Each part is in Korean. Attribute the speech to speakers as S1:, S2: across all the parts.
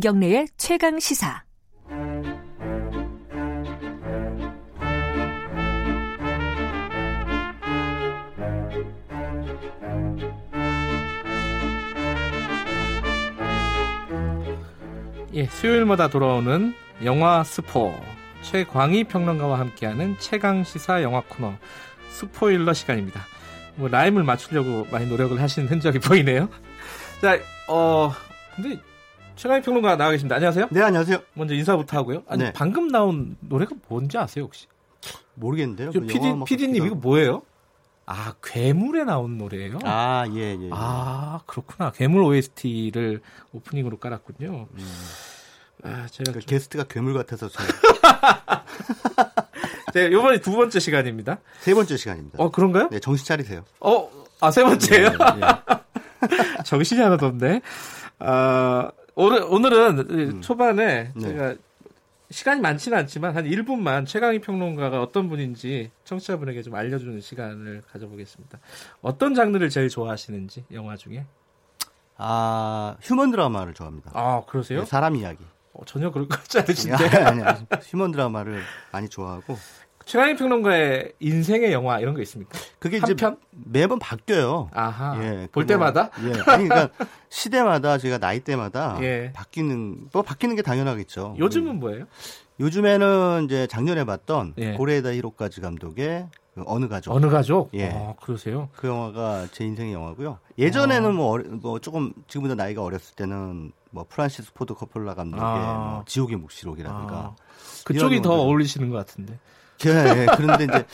S1: 김경래의 최강 시사.
S2: 예, 수요일마다 돌아오는 영화 스포 최광희 평론가와 함께하는 최강 시사 영화 코너 스포일러 시간입니다. 뭐 라임을 맞추려고 많이 노력을 하신 흔적이 보이네요. 자, 어 근데 최강희 평론가 나와 계십니다. 안녕하세요.
S3: 네, 안녕하세요.
S2: 먼저 인사부터 하고요. 아니
S3: 네.
S2: 방금 나온 노래가 뭔지 아세요 혹시?
S3: 모르겠는데요. 저그
S2: PD PD님 이거 뭐예요? 아 괴물에 나온 노래예요?
S3: 아, 예, 예. 예.
S2: 아, 그렇구나. 괴물 OST를 오프닝으로 깔았군요. 아, 제가
S3: 그
S2: 좀-
S3: 게스트가 괴물 같아서 저...
S2: 네, 요번에 두 번째 시간입니다.
S3: 세 번째 시간입니다.
S2: 어, 그런가요?
S3: 네, 정신 차리세요.
S2: 어, 아, 세 번째요?
S3: 예, 예.
S2: 정신이 하나도 없네. 아, 오늘, 오늘은 초반에
S3: 네.
S2: 제가 시간이 많지는 않지만 한 1분만 최강희 평론가가 어떤 분인지 청취자분에게 좀 알려주는 시간을 가져보겠습니다. 어떤 장르를 제일 좋아하시는지, 영화 중에?
S3: 아, 휴먼 드라마를 좋아합니다.
S2: 아, 그러세요?
S3: 네, 사람 이야기.
S2: 어, 전혀 그럴 것 같지 않으신데.
S3: 아니, 아니, 휴먼 드라마를 많이 좋아하고
S2: 최광희 평론가의 인생의 영화 이런 거 있습니까?
S3: 그게
S2: 한
S3: 이제
S2: 편?
S3: 매번 바뀌어요.
S2: 아하.
S3: 예,
S2: 볼 때마다?
S3: 예. 아니 그러니까 시대마다 제가 나이 때마다
S2: 예.
S3: 바뀌는 뭐 바뀌는 게 당연하겠죠.
S2: 요즘은 뭐예요?
S3: 요즘에는 이제 작년에 봤던
S2: 예.
S3: 고레에다 히로까즈 감독의 그 어느 가족
S2: 어느 가족?
S3: 예.
S2: 아, 그러세요?
S3: 그 영화가 제 인생의 영화고요. 예전에는
S2: 아.
S3: 뭐, 어리- 뭐 조금 지금보다 나이가 어렸을 때는 뭐 프란시스 포드 코폴라 감독의
S2: 아.
S3: 뭐 지옥의 묵시록이라든가
S2: 아, 그쪽이 더. 어울리시는 것 같은데.
S3: 예, 예. 그런데 이제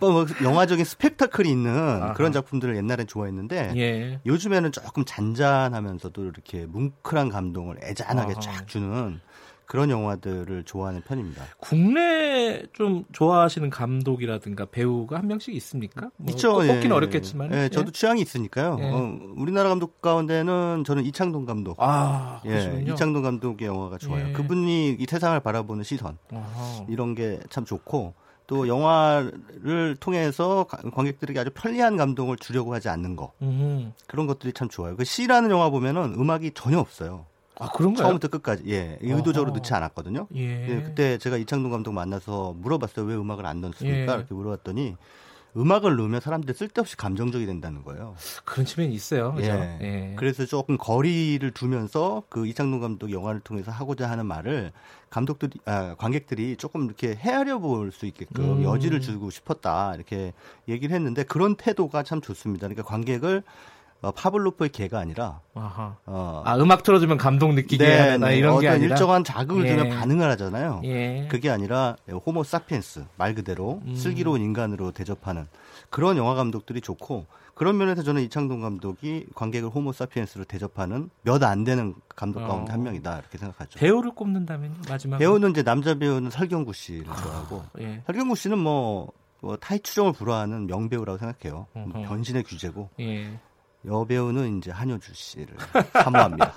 S3: 뭐 영화적인 스펙타클이 있는
S2: 아하.
S3: 그런 작품들을 옛날엔 좋아했는데
S2: 예.
S3: 요즘에는 조금 잔잔하면서도 이렇게 뭉클한 감동을 애잔하게
S2: 아하.
S3: 쫙 주는 그런 영화들을 좋아하는 편입니다.
S2: 국내 좀 좋아하시는 감독이라든가 배우가 한 명씩 있습니까? 뭐
S3: 있죠.
S2: 꼭
S3: 예.
S2: 뽑기는 어렵겠지만.
S3: 예, 저도 취향이 있으니까요.
S2: 예.
S3: 어, 우리나라 감독 가운데는 저는 이창동 감독.
S2: 아,
S3: 예. 이창동 감독의 영화가 좋아요.
S2: 예.
S3: 그분이 이 세상을 바라보는 시선
S2: 아하.
S3: 이런 게 참 좋고 또 영화를 통해서 가- 관객들에게 아주 편리한 감동을 주려고 하지 않는 거
S2: 음.
S3: 그런 것들이 참 좋아요. 그 C라는 영화 보면은 음악이 전혀 없어요.
S2: 아, 그런가요?
S3: 처음부터 끝까지 예 의도적으로
S2: 어허.
S3: 넣지 않았거든요.
S2: 예.
S3: 예, 그때 제가 이창동 감독 만나서 물어봤어요. 왜 음악을 안 넣습니까?
S2: 예.
S3: 이렇게 물어봤더니 음악을 넣으면 사람들이 쓸데없이 감정적이 된다는 거예요.
S2: 그런 측면이 있어요. 그죠?
S3: 예.
S2: 예.
S3: 그래서 조금 거리를 두면서 그 이창동 감독 영화를 통해서 하고자 하는 말을 감독들이 아, 관객들이 조금 이렇게 헤아려 볼 수 있게끔
S2: 음.
S3: 여지를 주고 싶었다 이렇게 얘기를 했는데 그런 태도가 참 좋습니다. 그러니까 관객을 어, 파블로프의 개가 아니라
S2: 아하.
S3: 어,
S2: 아, 음악 틀어주면 감동 느끼게 하나 이런 게
S3: 어떤
S2: 아니라
S3: 일정한 자극을
S2: 예.
S3: 주면 반응을 하잖아요.
S2: 예.
S3: 그게 아니라 호모 사피엔스 말 그대로
S2: 음.
S3: 슬기로운 인간으로 대접하는 그런 영화 감독들이 좋고 그런 면에서 저는 이창동 감독이 관객을 호모 사피엔스로 대접하는 몇 안 되는 감독
S2: 어.
S3: 가운데 한 명이다 이렇게 생각하죠.
S2: 배우를 꼽는다면 마지막
S3: 배우는 이제 남자 배우는 설경구 씨를 좋아하고
S2: 예.
S3: 설경구 씨는 뭐, 뭐 타이 추정을 불허하는 명배우라고 생각해요.
S2: 어허.
S3: 변신의 규제고
S2: 예.
S3: 여배우는 이제 한효주 씨를 사모합니다.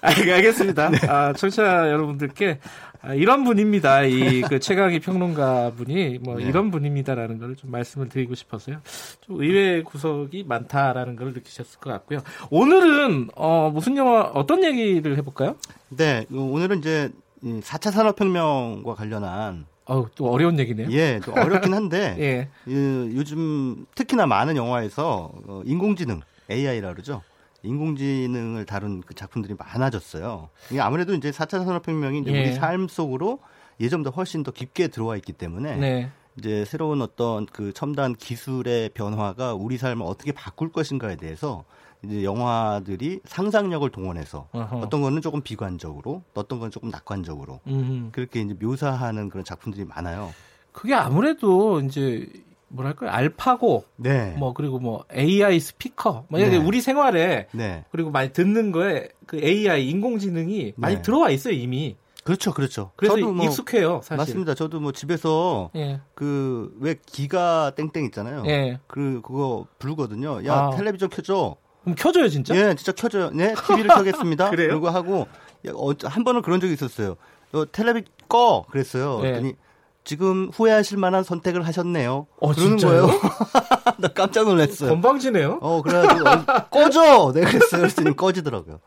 S2: 알- 알겠습니다. 아, 청취자 여러분들께 아, 이런 분입니다. 이 그 최강희 평론가 분이 뭐
S3: 네.
S2: 이런 분입니다라는 걸 좀 말씀을 드리고 싶어서요. 좀 의외의 구석이 많다라는 걸 느끼셨을 것 같고요. 오늘은 어, 무슨 영화 어떤 얘기를 해볼까요?
S3: 네, 오늘은 이제 이 4차 산업혁명과 관련한
S2: 어우, 또 어려운 얘기네요.
S3: 예, 좀 어렵긴 한데
S2: 예.
S3: 그 요즘 특히나 많은 영화에서 어, 인공지능 AI라 그러죠. 인공지능을 다룬 그 작품들이 많아졌어요. 이게 아무래도 이제 4차 산업혁명이 이제
S2: 예.
S3: 우리 삶 속으로 예전보다 훨씬 더 깊게 들어와 있기 때문에
S2: 네.
S3: 이제 새로운 어떤 그 첨단 기술의 변화가 우리 삶을 어떻게 바꿀 것인가에 대해서 이제 영화들이 상상력을 동원해서
S2: 어허.
S3: 어떤 거는 조금 비관적으로, 어떤 건 조금 낙관적으로
S2: 음.
S3: 그렇게 이제 묘사하는 그런 작품들이 많아요.
S2: 그게 아무래도 이제 뭐랄까요? 알파고
S3: 네.
S2: 뭐 그리고 뭐 AI 스피커 뭐
S3: 네.
S2: 우리 생활에
S3: 네.
S2: 그리고 많이 듣는 거에 그 AI 인공지능이 많이
S3: 네.
S2: 들어와 있어요 이미.
S3: 그렇죠, 그렇죠.
S2: 그래서
S3: 저도 뭐
S2: 익숙해요 사실.
S3: 맞습니다. 저도 뭐 집에서
S2: 예.
S3: 그왜 기가 땡땡 있잖아요.
S2: 예.
S3: 그 그거 부르거든요. 야
S2: 아.
S3: 텔레비전 켜줘.
S2: 그럼 켜줘요 진짜?
S3: 예, 진짜 켜줘요. 네, TV를 켜겠습니다.
S2: 그래요?
S3: 그리고 하고 야, 어, 한 번은 그런 적이 있었어요. 너 텔레비 꺼 그랬어요.
S2: 예.
S3: 그랬더니 지금 후회하실 만한 선택을 하셨네요.
S2: 어,
S3: 그러는
S2: 진짜요?
S3: 거예요. 나 깜짝 놀랐어요.
S2: 건방지네요.
S3: 어, 그래가지고, 어, 꺼져! 내가 그랬어요. 그랬더니 꺼지더라고요.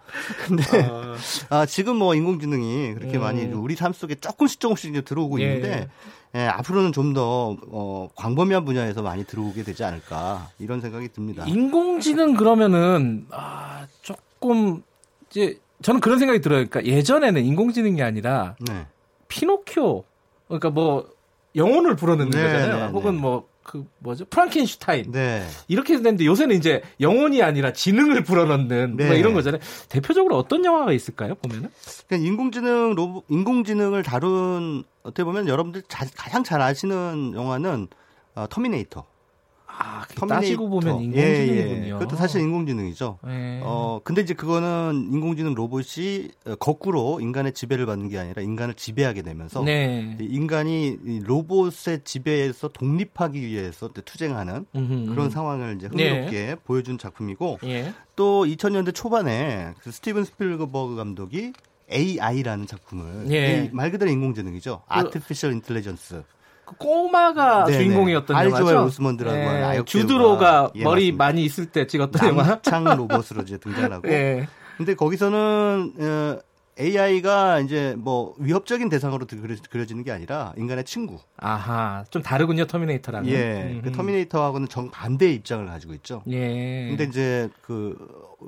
S3: 근데,
S2: 아,
S3: 아, 지금 뭐 인공지능이 그렇게
S2: 음.
S3: 많이 우리 삶 속에 조금씩 조금씩 이제 들어오고
S2: 예.
S3: 있는데, 예, 앞으로는 좀 더, 어, 광범위한 분야에서 많이 들어오게 되지 않을까, 이런 생각이 듭니다.
S2: 인공지능 그러면은 아, 조금 이제 저는 그런 생각이 들어요. 그러니까 예전에는 인공지능이 아니라
S3: 네.
S2: 피노키오 그러니까 뭐 영혼을 불어넣는
S3: 네,
S2: 거잖아요.
S3: 네,
S2: 혹은
S3: 네.
S2: 뭐 그 뭐죠 프랑켄슈타인
S3: 네.
S2: 이렇게 됐는데 요새는 이제 영혼이 아니라 지능을 불어넣는 뭐
S3: 네.
S2: 이런 거잖아요. 대표적으로 어떤 영화가 있을까요? 보면은
S3: 그러니까 인공지능 로봇, 인공지능을 다룬 어떻게 보면 여러분들 자- 가장 잘 아시는 영화는 어, 터미네이터.
S2: 아 따지고 보면
S3: 예,
S2: 인공지능이군요.
S3: 예. 그것도 사실 인공지능이죠.
S2: 예.
S3: 어 근데 이제 그거는 인공지능 로봇이 어, 거꾸로 인간의 지배를 받는 게 아니라 인간을 지배하게 되면서
S2: 네.
S3: 이 인간이 이 로봇의 지배에서 독립하기 위해서 투쟁하는
S2: 음흠,
S3: 그런
S2: 음.
S3: 상황을 이제 흥미롭게 보여준 작품이고
S2: 예.
S3: 또 2000년대 초반에 그 스티븐 스필버그 감독이 AI라는 작품을
S2: 예.
S3: 이말 그대로 인공지능이죠. Artificial Intelligence.
S2: 그 꼬마가
S3: 네네.
S2: 주인공이었던
S3: 알조의
S2: 영화죠.
S3: 오스먼드라고 하는 아역
S2: 주드로가.
S3: 예,
S2: 머리
S3: 맞습니다.
S2: 많이 있을 때 찍었던 영화.
S3: 남창 로봇으로 이제 등장하고.
S2: 예.
S3: 근데 거기서는 어, AI가 이제 뭐 위협적인 대상으로 그려- 그려지는 게 아니라 인간의 친구.
S2: 아하, 좀 다르군요 터미네이터랑은.
S3: 예. 그
S2: 음흠.
S3: 터미네이터하고는 정 반대의 입장을 가지고 있죠.
S2: 예.
S3: 근데 이제 그,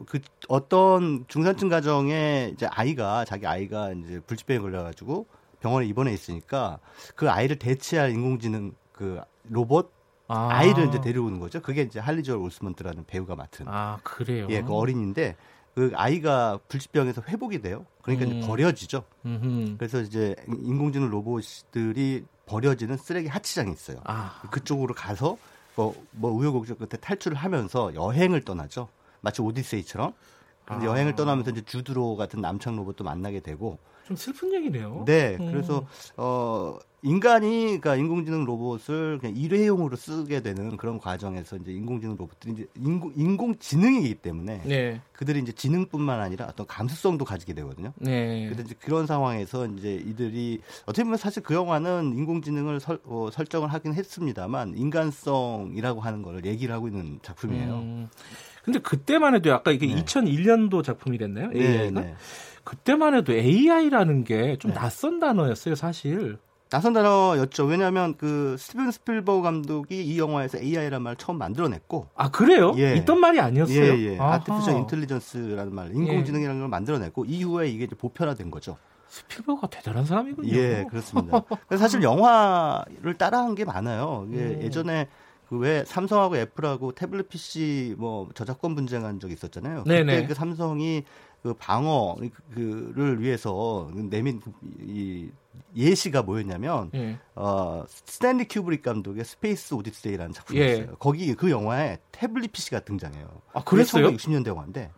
S3: 그 어떤 중산층 가정에 이제 아이가 자기 아이가 이제 불치병에 걸려가지고 병원에 입원해 있으니까 그 아이를 대체할 인공지능 그 로봇
S2: 아.
S3: 아이를 이제 데려오는 거죠. 그게 이제 할리 조엘 오스먼트라는 배우가 맡은
S2: 아 그래요.
S3: 예, 그 어린인데 그 아이가 불치병에서 회복이 돼요. 그러니까
S2: 음.
S3: 이제 버려지죠.
S2: 음흠.
S3: 그래서 이제 인공지능 로봇들이 버려지는 쓰레기 하치장이 있어요.
S2: 아.
S3: 그쪽으로 가서 뭐, 뭐 우여곡절 끝에 탈출을 하면서 여행을 떠나죠. 마치 오디세이처럼.
S2: 아.
S3: 여행을 떠나면서 이제 주드로 같은 남창 로봇도 만나게 되고.
S2: 좀 슬픈 얘기네요.
S3: 네.
S2: 음.
S3: 그래서 어 인간이 그러니까 인공지능 로봇을 그냥 일회용으로 쓰게 되는 그런 과정에서 이제 인공지능 로봇들이 이제 인공 인공지능이기 때문에
S2: 네.
S3: 그들이 이제 지능뿐만 아니라 어떤 감수성도 가지게 되거든요.
S2: 네.
S3: 근데 이제 그런 상황에서 이제 이들이 어떻게 보면 사실 그 영화는 인공지능을 설, 어, 설정을 하긴 했습니다만 인간성이라고 하는 걸 얘기를 하고 있는 작품이에요.
S2: 음. 근데 그때만 해도 아까 이게
S3: 네.
S2: 2001년도 작품이랬나요? AI가?
S3: 네.
S2: 그때만 해도 AI라는 게좀
S3: 네.
S2: 낯선 단어였어요, 사실.
S3: 낯선 단어였죠. 왜냐하면 그 스티븐 스필버그 감독이 이 영화에서 AI라는 말을 처음 만들어냈고,
S2: 아 그래요?
S3: 예.
S2: 있던 말이 아니었어요.
S3: 예, 예. Artificial Intelligence라는 말, 인공지능이라는 걸 만들어냈고 이후에 이게 보편화된 거죠.
S2: 스필버그가 대단한 사람이군요.
S3: 예, 그렇습니다. 사실 영화를 따라한 게 많아요.
S2: 음.
S3: 예전에 그왜 삼성하고 애플하고 태블릿 PC 뭐 저작권 분쟁한 적이 있었잖아요.
S2: 네네.
S3: 그때 그 삼성이 그 방어를 위해서 내민 그이 예시가 뭐였냐면
S2: 예.
S3: 어 스탠리 큐브릭 감독의 스페이스 오디세이라는 작품이
S2: 예.
S3: 있어요. 거기 그 영화에 태블릿 PC가 등장해요.
S2: 아, 그랬어요?
S3: 1960년대 영화인데.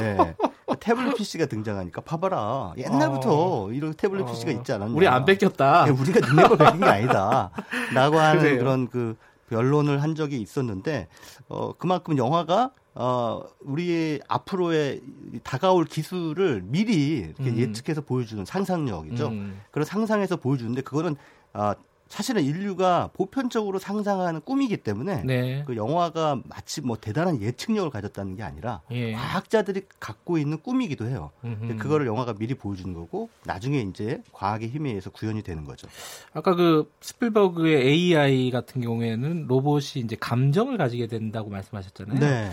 S3: 네. 태블릿 PC가 등장하니까 봐봐라. 옛날부터 이런 태블릿
S2: 어.
S3: PC가 있지 않았냐.
S2: 우리 안 베꼈다.
S3: 예, 우리가 능력을 베낀 게 아니다. 라고 하는
S2: 그래요.
S3: 그런 그 변론을 한 적이 있었는데, 어, 그만큼 영화가, 어, 우리의 앞으로의 이 다가올 기술을 미리
S2: 음.
S3: 예측해서 보여주는 상상력이죠.
S2: 음.
S3: 그런 상상해서 보여주는데, 그거는, 아, 사실은 인류가 보편적으로 상상하는 꿈이기 때문에,
S2: 네.
S3: 그 영화가 마치 뭐 대단한 예측력을 가졌다는 게 아니라,
S2: 예.
S3: 과학자들이 갖고 있는 꿈이기도 해요. 그거를 영화가 미리 보여주는 거고 나중에 이제 과학의 힘에 의해서 구현이 되는 거죠.
S2: 아까 그 스필버그의 AI 같은 경우에는 로봇이 이제 감정을 가지게 된다고 말씀하셨잖아요.
S3: 네.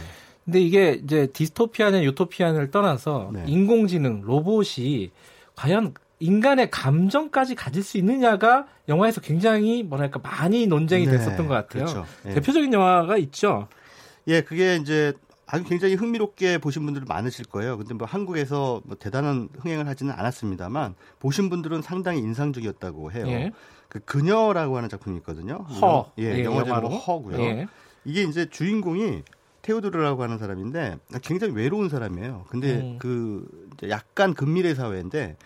S2: 근데 이게 이제 디스토피아냐 유토피아냐를 떠나서
S3: 네.
S2: 인공지능 로봇이 과연 인간의 감정까지 가질 수 있느냐가 영화에서 굉장히 뭐랄까 많이 논쟁이
S3: 네,
S2: 됐었던 것 같아요.
S3: 그렇죠. 예.
S2: 대표적인 영화가 있죠.
S3: 예, 그게 이제 아주 굉장히 흥미롭게 보신 분들 많으실 거예요. 근데 뭐 한국에서 뭐 대단한 흥행을 하지는 않았습니다만 보신 분들은 상당히 인상적이었다고 해요.
S2: 예.
S3: 그 그녀라고 하는 작품이 있거든요.
S2: 허.
S3: 예,
S2: 예,
S3: 영어 제목
S2: 영화로.
S3: 허고요.
S2: 예.
S3: 이게 이제 주인공이 테오도르라고 하는 사람인데 굉장히 외로운 사람이에요. 근데
S2: 음.
S3: 그 약간 근미래 사회인데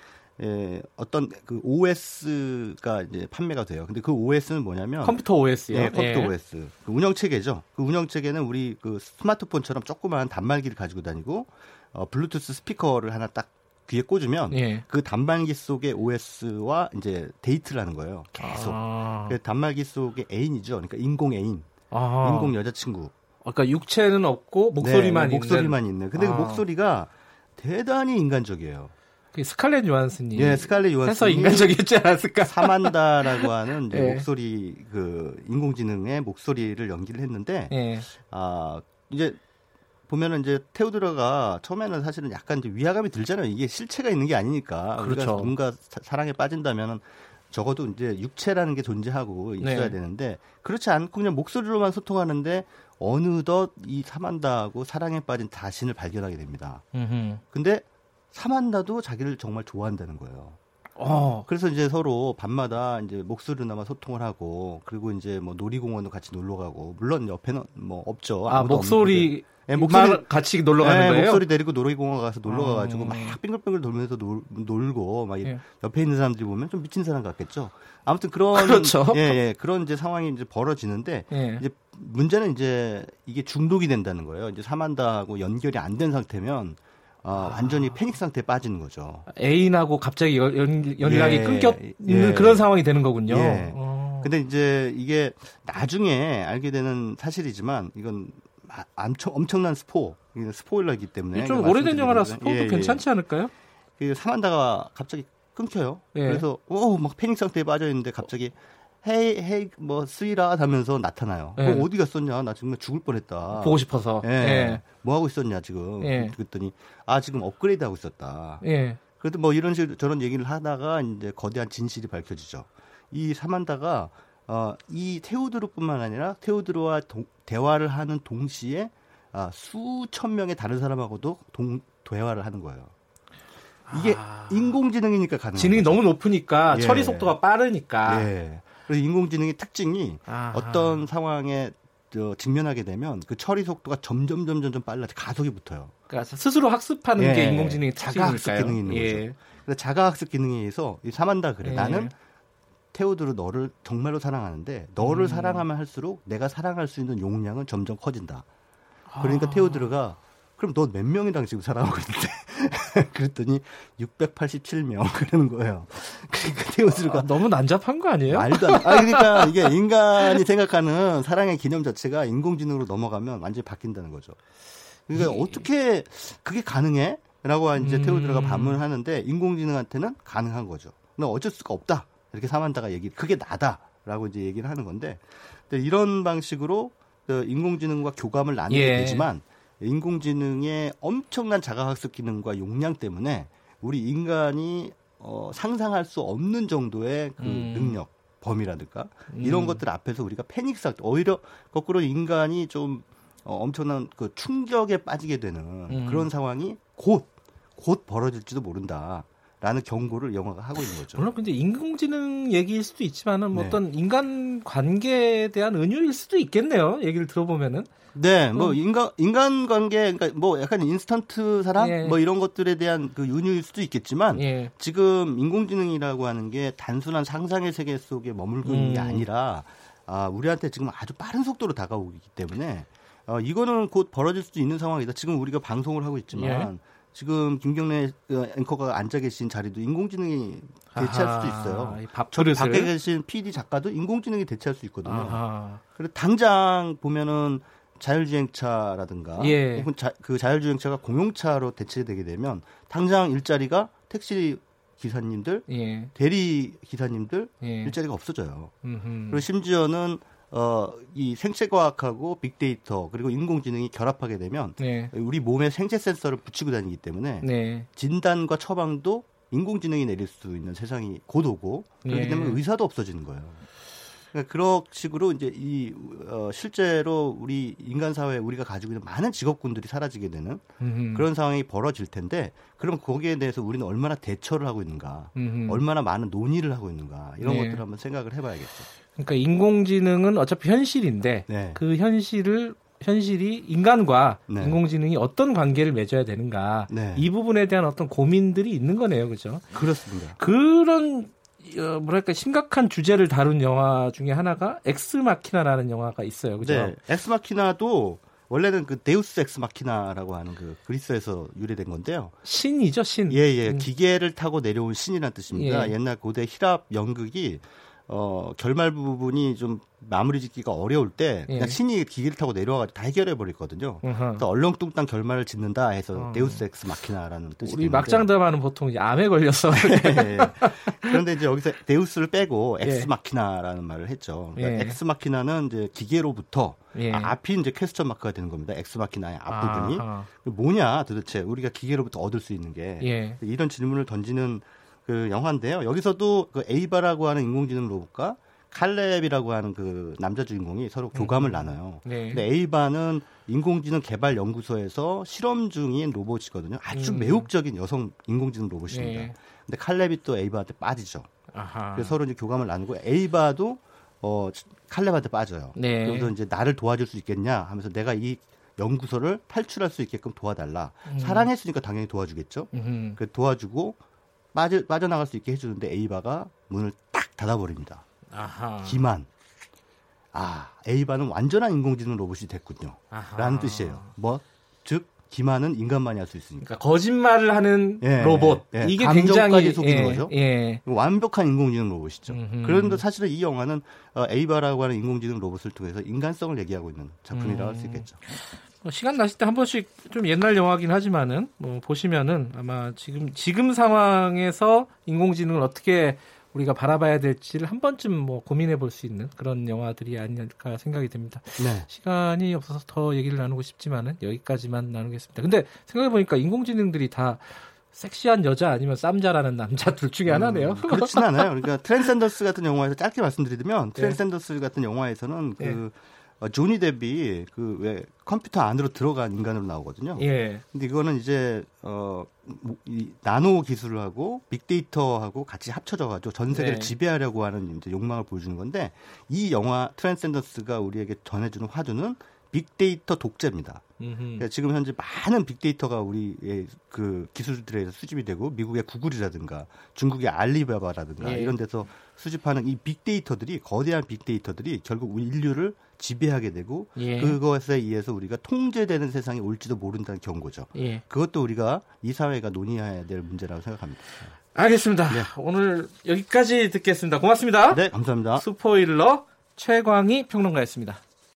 S3: 예, 어떤 그 OS가 이제 판매가 돼요. 근데 그 OS는 뭐냐면
S2: 컴퓨터 OS요.
S3: 예, 컴퓨터 OS. 그 운영 체계죠. 그 운영 체계는 우리 그 스마트폰처럼 조그마한 단말기를 가지고 다니고 어, 블루투스 스피커를 하나 딱 귀에 꽂으면
S2: 예.
S3: 그 단말기 속의 OS와 이제 데이트를 하는 거예요. 계속.
S2: 아.
S3: 그 단말기 속의 애인이죠. 그러니까 인공 애인,
S2: 아.
S3: 인공 여자친구.
S2: 아까 육체는 없고 목소리만
S3: 네,
S2: 있는
S3: 목소리만 있는. 근데
S2: 아.
S3: 그 목소리가 대단히 인간적이에요.
S2: 그 스칼렛 요한슨이
S3: 예, 스칼렛
S2: 해서
S3: 요한슨이
S2: 인간적이었지 않았을까?
S3: 사만다라고 하는 이제
S2: 예.
S3: 목소리 그 인공지능의 목소리를 연기를 했는데
S2: 예.
S3: 아 이제 보면은 이제 테오드라가 처음에는 사실은 약간 이제 위화감이 들잖아요. 이게 실체가 있는 게 아니니까
S2: 그렇죠.
S3: 누군가 사- 사랑에 빠진다면은 적어도 이제 육체라는 게 존재하고 있어야
S2: 네.
S3: 되는데 그렇지 않고 그냥 목소리로만 소통하는데 어느덧 이 사만다하고 사랑에 빠진 자신을 발견하게 됩니다.
S2: 음흠.
S3: 근데 사만다도 자기를 정말 좋아한다는 거예요.
S2: 어.
S3: 그래서 이제 서로 밤마다 이제 목소리로나마 소통을 하고 그리고 이제 뭐 놀이공원도 같이 놀러 가고 물론 옆에는 뭐 없죠.
S2: 아 목소리
S3: 예, 목소리-
S2: 말 같이 놀러 가는
S3: 네,
S2: 거예요?
S3: 목소리 데리고 놀이공원 가서 놀러
S2: 어.
S3: 가가지고 막 빙글빙글 돌면서 놀, 놀고 막 이-
S2: 예.
S3: 옆에 있는 사람들이 보면 좀 미친 사람 같겠죠. 아무튼 그런
S2: 그렇죠.
S3: 예, 예, 그런 이제 상황이 이제 벌어지는데
S2: 예.
S3: 이제 문제는 이제 이게 중독이 된다는 거예요. 이제 사만다하고 연결이 안 된 상태면 어, 완전히 패닉 상태에 빠지는 거죠.
S2: 애인하고 갑자기 연, 연- 연락이
S3: 예,
S2: 끊겨 있는
S3: 예.
S2: 그런 상황이 되는 거군요.
S3: 예.
S2: 어.
S3: 근데 이제 이게 나중에 알게 되는 사실이지만 이건 아- 엄청 엄청난 스포, 스포일러이기 때문에
S2: 좀 오래된 영화라 스포도
S3: 예, 예.
S2: 괜찮지 않을까요?
S3: 그 사만다가 갑자기 끊겨요.
S2: 예.
S3: 그래서 어막 패닉 상태에 빠져 있는데 갑자기 헤이 헤이 뭐 스위라 하면서 나타나요.
S2: 예.
S3: 어, 어디 갔었냐? 나 정말 죽을 뻔했다.
S2: 보고 싶어서.
S3: 예.
S2: 예.
S3: 뭐 하고 있었냐 지금?
S2: 예.
S3: 그랬더니 아 지금 업그레이드 하고 있었다.
S2: 예.
S3: 그래도 뭐 이런 식 저런 얘기를 하다가 이제 거대한 진실이 밝혀지죠. 이 사만다가 어, 이 테오드로뿐만 아니라 테오드로와 동- 대화를 하는 동시에 아, 수천 명의 다른 사람하고도 동, 대화를 하는 거예요. 이게
S2: 아.
S3: 인공지능이니까 가능한
S2: 지능이
S3: 거죠.
S2: 너무 높으니까
S3: 예.
S2: 처리 속도가 빠르니까.
S3: 예. 그래서 인공지능의 특징이
S2: 아하.
S3: 어떤 상황에 저, 직면하게 되면 그 처리 속도가 점점 점점 점 빨라져 가속이 붙어요.
S2: 그러니까 스스로 학습하는
S3: 예.
S2: 게 인공지능의
S3: 자가학습
S2: 특징이니까요.
S3: 기능이 있는
S2: 예.
S3: 거죠. 그래서 자가학습 기능에 의해서 이 사만다 그래.
S2: 예.
S3: 나는 테오드로 너를 정말로 사랑하는데 너를
S2: 음.
S3: 사랑하면 할수록 내가 사랑할 수 있는 용량은 점점 커진다. 그러니까
S2: 아.
S3: 테오드로가 그럼 너 몇 명이랑 지금 사랑하고 있는데? 그랬더니 687명 그러는 거예요. 그러니까 테오드로가
S2: 아, 너무 난잡한 거 아니에요?
S3: 말도 안 돼. 아, 그러니까 이게 인간이 생각하는 사랑의 개념 자체가 인공지능으로 넘어가면 완전히 바뀐다는 거죠. 그러니까
S2: 이-
S3: 어떻게 그게 가능해? 라고 이제
S2: 음.
S3: 테오드라가 반문을 하는데 인공지능한테는 가능한 거죠. 근데 어쩔 수가 없다. 이렇게 사만다가 얘기, 그게 나다. 라고 이제 얘기를 하는 건데 이런 방식으로 그 인공지능과 교감을 나누게
S2: 예.
S3: 되지만 인공지능의 엄청난 자가학습 기능과 용량 때문에 우리 인간이 어, 상상할 수 없는 정도의 그
S2: 음.
S3: 능력, 범위라든가 이런
S2: 음.
S3: 것들 앞에서 우리가 패닉 상태, 오히려 거꾸로 인간이 좀 어, 엄청난 그 충격에 빠지게 되는
S2: 음.
S3: 그런 상황이 곧, 곧 벌어질지도 모른다. 라는 경고를 영화가 하고 있는 거죠.
S2: 물론 근데 인공지능 얘기일 수도 있지만은 뭐
S3: 네.
S2: 어떤 인간 관계에 대한 은유일 수도 있겠네요. 얘기를 들어보면은.
S3: 네, 뭐
S2: 어.
S3: 인간 인간 관계, 그러니까 뭐 약간 인스턴트 사랑,
S2: 예.
S3: 뭐 이런 것들에 대한 그 은유일 수도 있겠지만
S2: 예.
S3: 지금 인공지능이라고 하는 게 단순한 상상의 세계 속에 머물고 있는 게
S2: 음.
S3: 아니라 아, 우리한테 지금 아주 빠른 속도로 다가오기 때문에 어, 이거는 곧 벌어질 수도 있는 상황이다. 지금 우리가 방송을 하고 있지만
S2: 예.
S3: 지금 김경래 어, 앵커가 앉아 계신 자리도 인공지능이 대체할 수도 있어요. 이밥저
S2: 그릇을.
S3: 밖에 계신 PD 작가도 인공지능이 대체할 수 있거든요.
S2: 아하.
S3: 그리고 당장 보면은 자율주행차라든가
S2: 예.
S3: 혹은 자, 그 자율주행차가 공용차로 대체되게 되면 당장 일자리가 택시 기사님들,
S2: 예.
S3: 대리 기사님들
S2: 예.
S3: 일자리가 없어져요.
S2: 음흠.
S3: 그리고 심지어는 어, 이 생체과학하고 빅데이터 그리고 인공지능이 결합하게 되면
S2: 네.
S3: 우리 몸에 생체 센서를 붙이고 다니기 때문에
S2: 네.
S3: 진단과 처방도 인공지능이 내릴 수 있는 세상이 곧 오고 그렇기
S2: 예.
S3: 때문에 의사도 없어지는 거예요. 그러니까 그런 식으로 이제 이 어, 실제로 우리 인간 사회에 우리가 가지고 있는 많은 직업군들이 사라지게 되는
S2: 음흠.
S3: 그런 상황이 벌어질 텐데 그럼 거기에 대해서 우리는 얼마나 대처를 하고 있는가,
S2: 음흠.
S3: 얼마나 많은 논의를 하고 있는가 이런
S2: 네.
S3: 것들을 한번 생각을 해봐야겠죠.
S2: 그러니까 인공지능은 어차피 현실인데
S3: 네.
S2: 그 현실을 현실이 인간과
S3: 네.
S2: 인공지능이 어떤 관계를 맺어야 되는가
S3: 네.
S2: 이 부분에 대한 어떤 고민들이 있는 거네요, 그죠?
S3: 그렇습니다.
S2: 그런 어, 뭐랄까 심각한 주제를 다룬 영화 중에 하나가 엑스마키나라는 영화가 있어요, 그죠?
S3: 네, 엑스마키나도 원래는 그 데우스 엑스 마키나라고 하는 그 그리스에서 유래된 건데요.
S2: 신이죠, 신.
S3: 예, 예. 음. 기계를 타고 내려온 신이라는 뜻입니다. 예. 옛날 고대 희랍 연극이 어, 결말 부분이 좀 마무리 짓기가 어려울 때 그냥 예. 신이 기계를 타고 내려와가지고 다 해결해 버렸거든요. 그래서 얼렁뚱땅 결말을 짓는다 해서 어. 데우스 엑스 마키나라는 뜻이
S2: 우리 막장 드라마는 보통 이제 암에 걸렸어. 예.
S3: 그런데 이제 여기서 데우스를 빼고 엑스 예. 마키나라는 말을 했죠. 그러니까 예. 엑스 마키나는 이제 기계로부터 예. 아, 앞이 이제 question mark가 되는 겁니다. 엑스 마키나의 앞부분이 아하. 뭐냐 도대체 우리가 기계로부터 얻을 수 있는 게 예. 이런 질문을 던지는 그 영화인데요. 여기서도 그 에이바라고 하는 인공지능 로봇과 칼렙이라고 하는 그 남자 주인공이 서로 교감을 음. 나눠요. 네. 근데 에이바는 인공지능 개발 연구소에서 실험 중인 로봇이거든요. 아주 음. 매혹적인 여성 인공지능 로봇입니다. 네. 근데 칼렙이 또 에이바한테 빠지죠. 아하. 그래서 서로 이제 교감을 나누고 에이바도 어 칼렙한테 빠져요. 네. 그래서 이제 나를 도와줄 수 있겠냐 하면서 내가 이 연구소를 탈출할 수 있게끔 도와달라. 음. 사랑했으니까 당연히 도와주겠죠. 그 도와주고 빠져, 빠져나갈 수 있게 해주는데 에이바가 문을 딱 닫아버립니다. 아하. 기만. 아, 에이바는 완전한 인공지능 로봇이 됐군요. 아하. 라는 뜻이에요. 뭐, 즉, 기만은 인간만이 할 수 있으니까.
S2: 그러니까 거짓말을 하는 예, 로봇. 예, 이게 굉장히
S3: 속이는 예, 거죠. 예. 완벽한 인공지능 로봇이죠. 음흠. 그런데 사실은 이 영화는 어, 에이바라고 하는 인공지능 로봇을 통해서 인간성을 얘기하고 있는 작품이라고 음. 할수 있겠죠.
S2: 뭐 시간 나실 때 한 번씩 좀 옛날 영화긴 하지만은 뭐 보시면은 아마 지금 지금 상황에서 인공지능을 어떻게 우리가 바라봐야 될지를 한 번쯤 뭐 고민해 볼 수 있는 그런 영화들이 아닐까 생각이 됩니다. 네. 시간이 없어서 더 얘기를 나누고 싶지만은 여기까지만 나누겠습니다. 근데 생각해 보니까 인공지능들이 다 섹시한 여자 아니면 쌈 잘하는 남자 둘 중에 음, 하나네요.
S3: 그렇진 않아요. 그러니까 트랜센던스 같은 영화에서 짧게 말씀드리면 네. 트랜센더스 같은 영화에서는 그 네. 어, 조니 뎁이 그 왜 컴퓨터 안으로 들어간 인간으로 나오거든요. 예. 근데 이거는 이제 어 이 나노 기술하고 빅데이터하고 같이 합쳐져 가지고 전 세계를 네. 지배하려고 하는 이제 욕망을 보여주는 건데 이 영화 트랜센던스가 우리에게 전해주는 화두는 빅데이터 독재입니다. 그러니까 지금 현재 많은 빅데이터가 우리의 그 기술들에서 수집이 되고 미국의 구글이라든가 중국의 알리바바라든가 예. 이런 데서 수집하는 이 빅데이터들이 거대한 빅데이터들이 결국 인류를 지배하게 되고 예. 그것에 의해서 우리가 통제되는 세상이 올지도 모른다는 경고죠. 예. 그것도 우리가 이 사회가 논의해야 될 문제라고 생각합니다.
S2: 알겠습니다. 네. 오늘 여기까지 듣겠습니다. 고맙습니다.
S3: 네, 감사합니다.
S2: 스포일러 최광희 평론가였습니다.